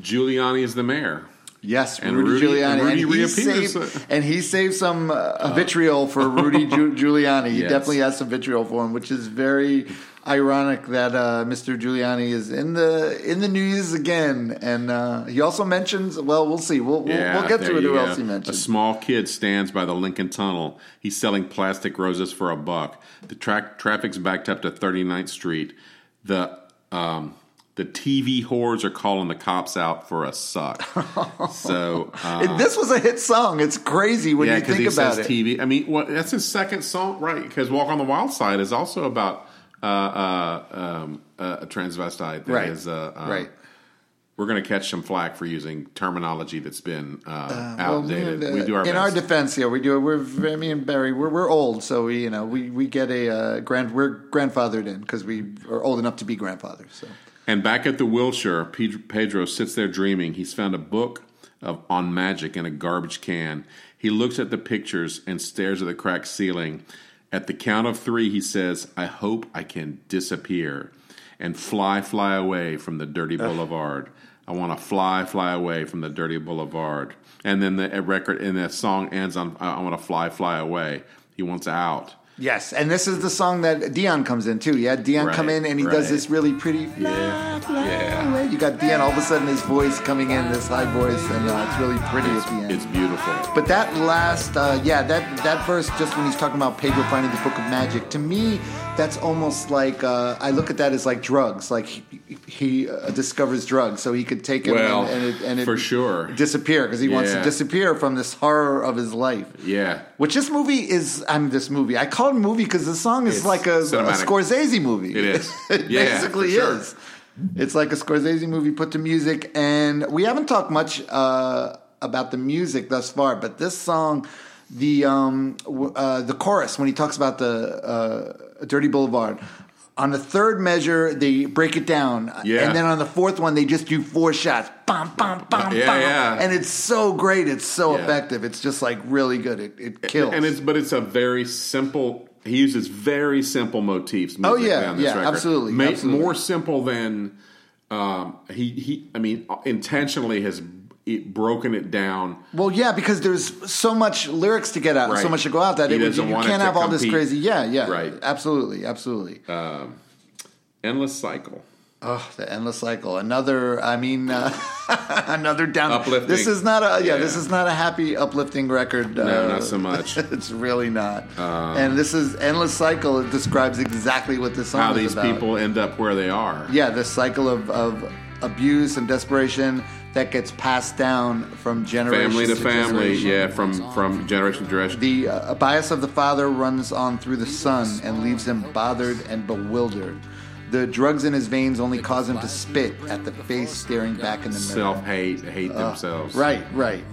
Giuliani is the mayor. Yes, And Rudy, Rudy- Giuliani, and Rudy he saved, and he saved some uh, vitriol for <laughs> Rudy Giuliani. He Yes. definitely has some vitriol for him, which is very ironic that uh, Mr. Giuliani is in the in the news again. And uh, he also mentions, well, we'll see, we'll we'll, Yeah, we'll get to it. Who go. else he A small kid stands by the Lincoln Tunnel. He's selling plastic roses for a buck. The tra- traffic's backed up to 39th Street. The um, the TV whores are calling the cops out for a suck. <laughs> so uh, this was a hit song. It's crazy when yeah, you think he about says it. TV. I mean, what, that's his second song, right? Because "Walk on the Wild Side" is also about uh, uh, um, uh, a transvestite that Right. is, uh, uh, right. We're going to catch some flack for using terminology that's been uh, Well, outdated. uh, we do our in best. our defense, yeah, we do. We're I mean Barry, we're we're old, so we you know we we get a uh, grand we're grandfathered in because we are old enough to be grandfathers. So And back at the Wilshire, Pedro, Pedro sits there dreaming. He's found a book of, on magic in a garbage can. He looks at the pictures and stares at the cracked ceiling. At the count of three, he says, I hope I can disappear and fly, fly away from the dirty boulevard. I want to fly, fly away from the dirty boulevard. And then the record and the song ends on, I want to fly, fly away. He wants out. Yes, and this is the song that Dion comes in too. Yeah, Dion Right, come in and he does this really pretty. Yeah, yeah. You got Dion all of a sudden his voice coming in, this high voice, and uh, it's really pretty at the end. It's beautiful. But that last, uh, yeah, that that verse, just when he's talking about Pedro finding the book of magic, to me, that's almost like uh, I look at that as like drugs. Like he, he uh, discovers drugs, so he could take him Well, and, and, it, and it for sure. disappear because he wants to disappear from this horror of his life. Yeah. Which this movie is. I'm this movie. I call a movie because the song is It's like a, a cinematic. Scorsese movie. It is. it <laughs> Yeah, basically for sure. is. It's like a Scorsese movie put to music, and we haven't talked much uh, about the music thus far. But this song, the um, w- uh, the chorus when he talks about the uh, Dirty Boulevard. On the third measure, they break it down, Yeah. and then on the fourth one, they just do four shots, bam, bam, bam, Yeah, bam, yeah. and it's so great. It's so Yeah. effective. It's just like really good. It, it kills. And it's but it's a very simple he uses very simple motifs. Oh, yeah, yeah, record. absolutely, Ma- absolutely. More simple than um, he he. I mean, intentionally has it broken it down. Well, yeah, because there's so much lyrics to get out, and so much to go out that it, you it can't have all this crazy. Yeah, yeah, Right. Absolutely, absolutely. Endless cycle. Oh, the endless cycle. Another. I mean, uh, <laughs> another down. Uplifting. This is not a. Yeah, Yeah. this is not a happy, uplifting record. No, uh, not so much. <laughs> it's really not. Um, and this is endless cycle. It describes exactly what this song How is these about. people end up where they are. Yeah, this cycle of, of abuse and desperation that gets passed down from generation to. Family to family. generation. Yeah, from from generation to generation. The uh, bias of the father runs on through the son and leaves him bothered and bewildered. The drugs in his veins only cause him to spit at the face staring back in the mirror. Self hate, hate themselves. Right, right.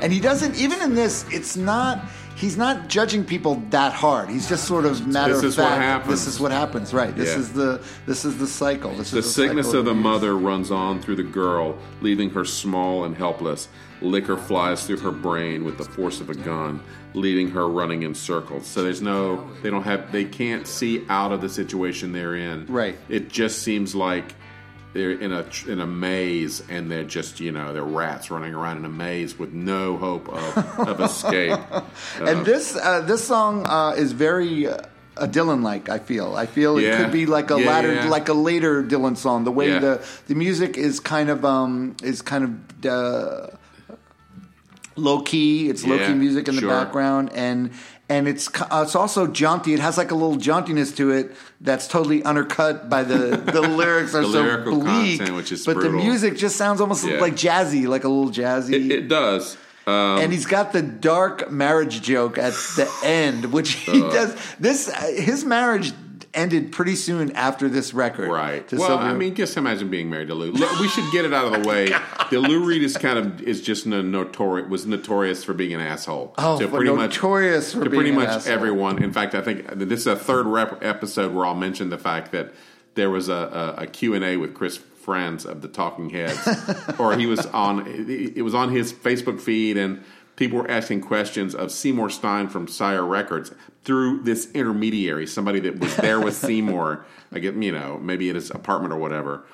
And he doesn't even in this. It's not. He's not judging people that hard. He's just sort of matter This of is what fact. happens. This is what happens. Right. This Yeah. is the. This is the cycle. This The is sickness cycle of the mother runs on through the girl, leaving her small and helpless. Liquor flies through her brain with the force of a gun, leaving her running in circles. So there's no, they don't have, they can't see out of the situation they're in. Right. It just seems like they're in a in a maze, and they're just you know they're rats running around in a maze with no hope of, of escape. <laughs> And this uh, this song uh, is very uh, a Dylan like. I feel. I feel it could be like a Yeah, latter, yeah. like a later Dylan song. The way Yeah. the the music is kind of um is kind of. Uh, Low key, it's low key music in the background, and and it's uh, it's also jaunty. It has like a little jauntiness to it that's totally undercut by the the <laughs> lyrics are The so bleak, content, but brutal. the music just sounds almost Yeah. like jazzy, like a little jazzy. It, it does. Um, and he's got the dark marriage joke at the end, which he does. This uh, his marriage ended pretty soon after this record, Right. Well, Sylvia- I mean, just imagine being married to Lou. We should get it out of the way. <laughs> the Lou Reed is kind of is just no, notorious was notorious for being an asshole. Oh, for pretty notorious much for to pretty much asshole. everyone. In fact, I think this is a third rep episode where I'll mention the fact that there was a, a, a Q and A with Chris Frantz of the Talking Heads, <laughs> or he was on it was on his Facebook feed and. People were asking questions of Seymour Stein from Sire Records through this intermediary, somebody that was there with <laughs> Seymour, like you know, maybe at his apartment or whatever.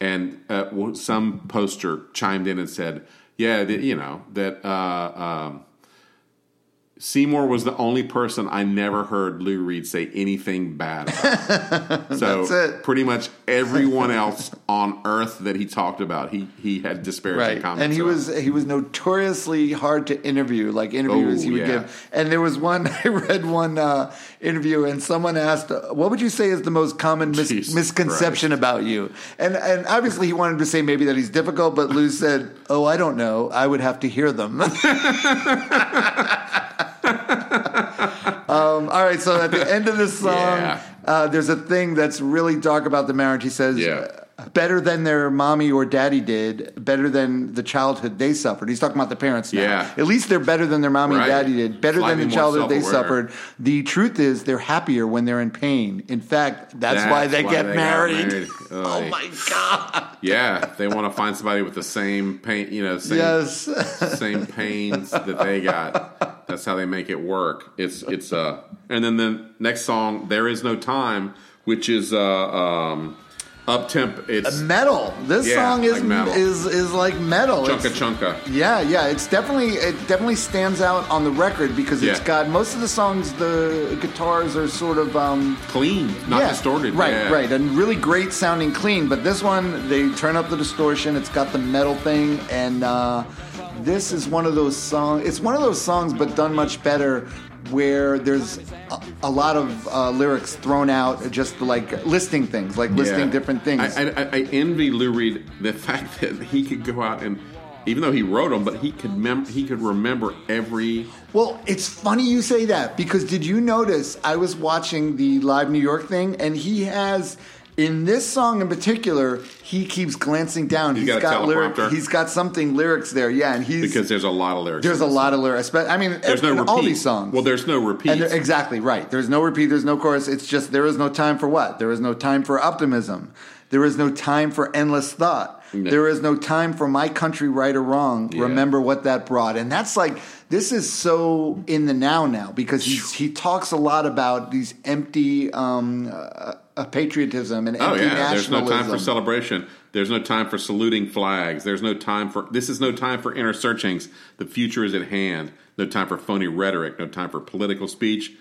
And uh, some poster chimed in and said, "Yeah, you know that uh, um, Seymour was the only person I never heard Lou Reed say anything bad about. <laughs> so That's it. pretty much everyone <laughs> else on earth that he talked about, he he had disparaging right, comments. and he about. was he was notoriously hard to interview. Like interviews Oh, he would yeah. give, and there was one <laughs> I read one uh, interview, and someone asked, uh, "What would you say is the most common mis- Jesus misconception about you?" And and obviously he wanted to say maybe that he's difficult, but Lou said, "Oh, I don't know. I would have to hear them." Um, all right, so at the end of this <laughs> song, Yeah. uh, there's a thing that's really dark about the marriage. He says, Yeah. Better than their mommy or daddy did, better than the childhood they suffered. He's talking about the parents now. Yeah. At least they're better than their mommy Right. and daddy did, better Slightly than the childhood they suffered. The truth is, they're happier when they're in pain. In fact, that's, That's why they why get they married. married. <laughs> Oh my God. yeah, they want to find somebody with the same pain, you know, same Yes. <laughs> same pains that they got. That's how they make it work. It's it's uh, and then the next song, "There Is No Time," which is uh, um, up temp. It's metal. This Yeah, song is like metal. is is like metal. chunka It's- chunka. Yeah, yeah, it's definitely it definitely stands out on the record because it's Yeah. got most of the songs. The guitars are sort of um, Clean, not yeah, distorted. right, right, and really great sounding clean. But this one, they turn up the distortion. It's got the metal thing, and uh, this is one of those songs. It's one of those songs, but done much better. Where there's a, a lot of uh, lyrics thrown out, just like listing things, like listing Yeah. different things. I, I, I envy Lou Reed the <laughs> fact that he could go out and, even though he wrote them, but he could mem- he could remember every. Well, it's funny you say that because did you notice I was watching the live New York thing and he has in this song in particular he keeps glancing down. He's got a lyric, he's got something lyrics there. Yeah, and he's Because there's a lot of lyrics. there's a lot of lyrics. But I mean, There's no repeat. all these songs. Well, there's no repeat. exactly right. There's no repeat. There's no chorus. It's just there is no time for what? There is no time for optimism. There is no time for endless thought. There is no time for my country, right or wrong. Yeah. Remember what that brought. And that's like, this is so in the now now because he, he talks a lot about these empty um, uh, patriotism and Oh yeah, there's no time for celebration. There's no time for saluting flags. There's no time for this is no time for inner searchings. The future is at hand. No time for phony rhetoric. No time for political speech.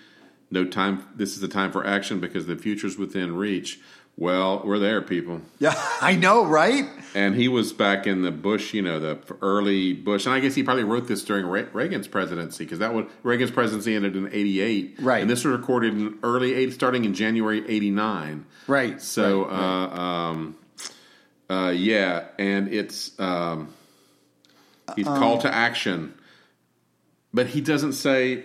No time. This is the time for action because the future's within reach. Well, we're there, people. Yeah, <laughs> I know, right? And he was back in the Bush, you know, the early Bush, and I guess he probably wrote this during Re- Reagan's presidency because that would Reagan's presidency ended in '88, Right. And this was recorded in early '80, starting in January '89, Right, So, right, Uh, um, uh, yeah, and it's um, he's Um, called to action, but he doesn't say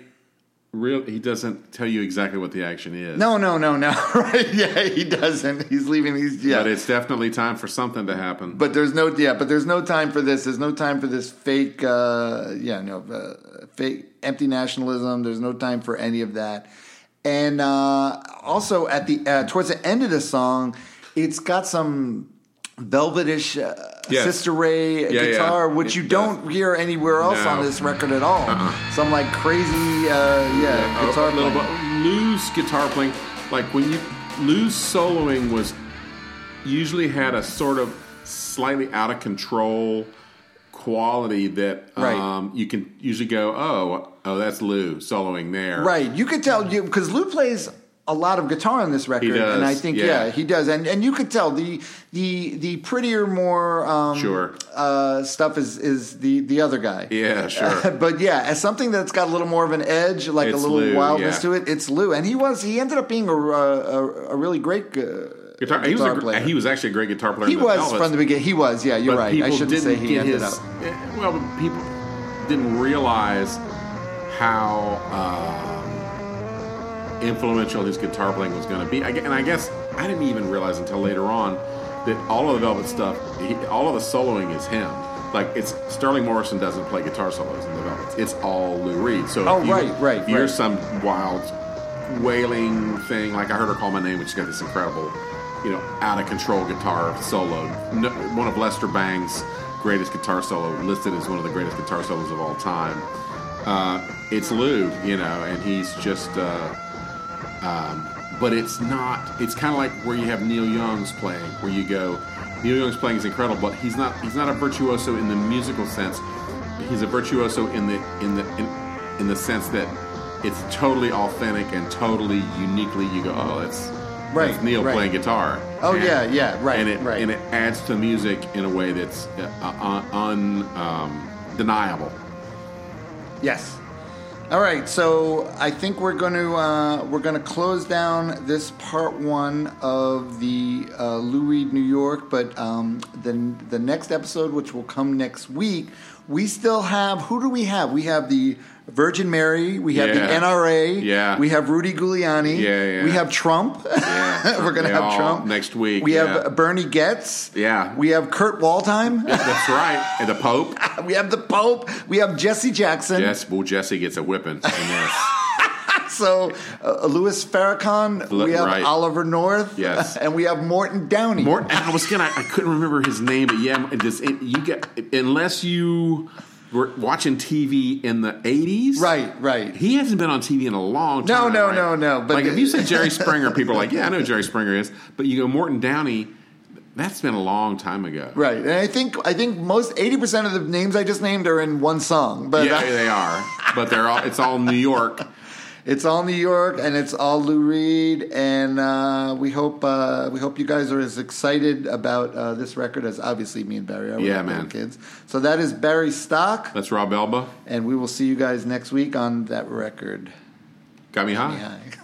real. He doesn't tell you exactly what the action is. No, no, no, no. <laughs> right? Yeah, he doesn't. He's leaving these. Yeah, but it's definitely time for something to happen. But there's no yeah, but there's no time for this. There's no time for this fake uh yeah, no uh, fake empty nationalism. There's no time for any of that. And uh also at the uh, towards the end of the song, it's got some velvetish uh, Yes. Sister Ray Yeah, yeah. guitar, which It you does. don't hear anywhere else No. on this record at all. Uh-uh. Some like crazy uh yeah, a guitar little playing. bit Lou's guitar playing, like when you Lou's soloing was usually had a sort of slightly out of control quality that Right. um, you can usually go, oh, oh, that's Lou soloing there, Right. You could tell you because Lou plays a lot of guitar on this record, and I think yeah. yeah. he does, and and you could tell the the the prettier, more um, Sure. uh, stuff is is the the other guy. Yeah, sure. <laughs> but yeah, as something that's got a little more of an edge, like It's a little Lou, wildness yeah. to it, it's Lou, and he was he ended up being a a, a really great. Uh, Guitar, he was a, player. he was actually a great guitar player. He was Velvets, from the beginning. He was, yeah. You're but right. I shouldn't say he ended his, up. eh, Well, people didn't realize how uh, influential his guitar playing was going to be. And I guess I didn't even realize until later on that all of the Velvet stuff, he, all of the soloing is him. Like it's Sterling Morrison doesn't play guitar solos in the Velvets. It's all Lou Reed. So Oh, if you, right, right, if you're right. some wild wailing thing, like I heard her call my name, which got this incredible, you know, out of control guitar solo. No, one of Lester Bangs' greatest guitar solo, listed as one of the greatest guitar solos of all time. Uh, it's Lou, you know, and he's just. Uh, um, but it's not. It's kind of like where you have Neil Young's playing, where you go, Neil Young's playing is incredible, but he's not. He's not a virtuoso in the musical sense. He's a virtuoso in the in the in, in the sense that it's totally authentic and totally uniquely. You go, oh, that's Right, that's Neil right. playing guitar. Oh, And- yeah, yeah, right, and it right. and it adds to the music in a way that's uh, un, um, undeniable. Yes. All right, so I think we're going to uh, we're going to close down this part one of the uh, Lou Reed New York, but um, the the next episode, which will come next week, we still have who do we have? We have the Virgin Mary, we have Yeah. the NRA, Yeah. we have Rudy Giuliani, Yeah, yeah. we have Trump, <laughs> Yeah, we're going to have Trump next week, We yeah. have Bernie Goetz, Yeah. we have Kurt Waldheim, That's right. And the Pope. <laughs> we have the Pope, we have Jesse Jackson. Yes, well, Jesse gets a whipping <laughs> in this. So, uh, Louis Farrakhan, we have Right. Oliver North, Yes. and we have Morton Downey. Morton, I was gonna, I couldn't remember his name, but yeah, it, you get unless you were watching TV in the eighties, Right, right. He hasn't been on TV in a long time. no, right? no, no, but like if you say <laughs> Jerry Springer, people are like, yeah, I know who Jerry Springer is, but you go Morton Downey. That's been a long time ago. Right, and I think I think most eighty percent of the names I just named are in one song, but Yeah, they are, but they're all. It's all New York. It's all New York and it's all Lou Reed, and uh, we hope uh, we hope you guys are as excited about uh, this record as obviously me and Barry are. Yeah, man. kids. So that is Barry Stock, That's Rob Elba. and we will see you guys next week on that record. Got me high. Yeah. <laughs>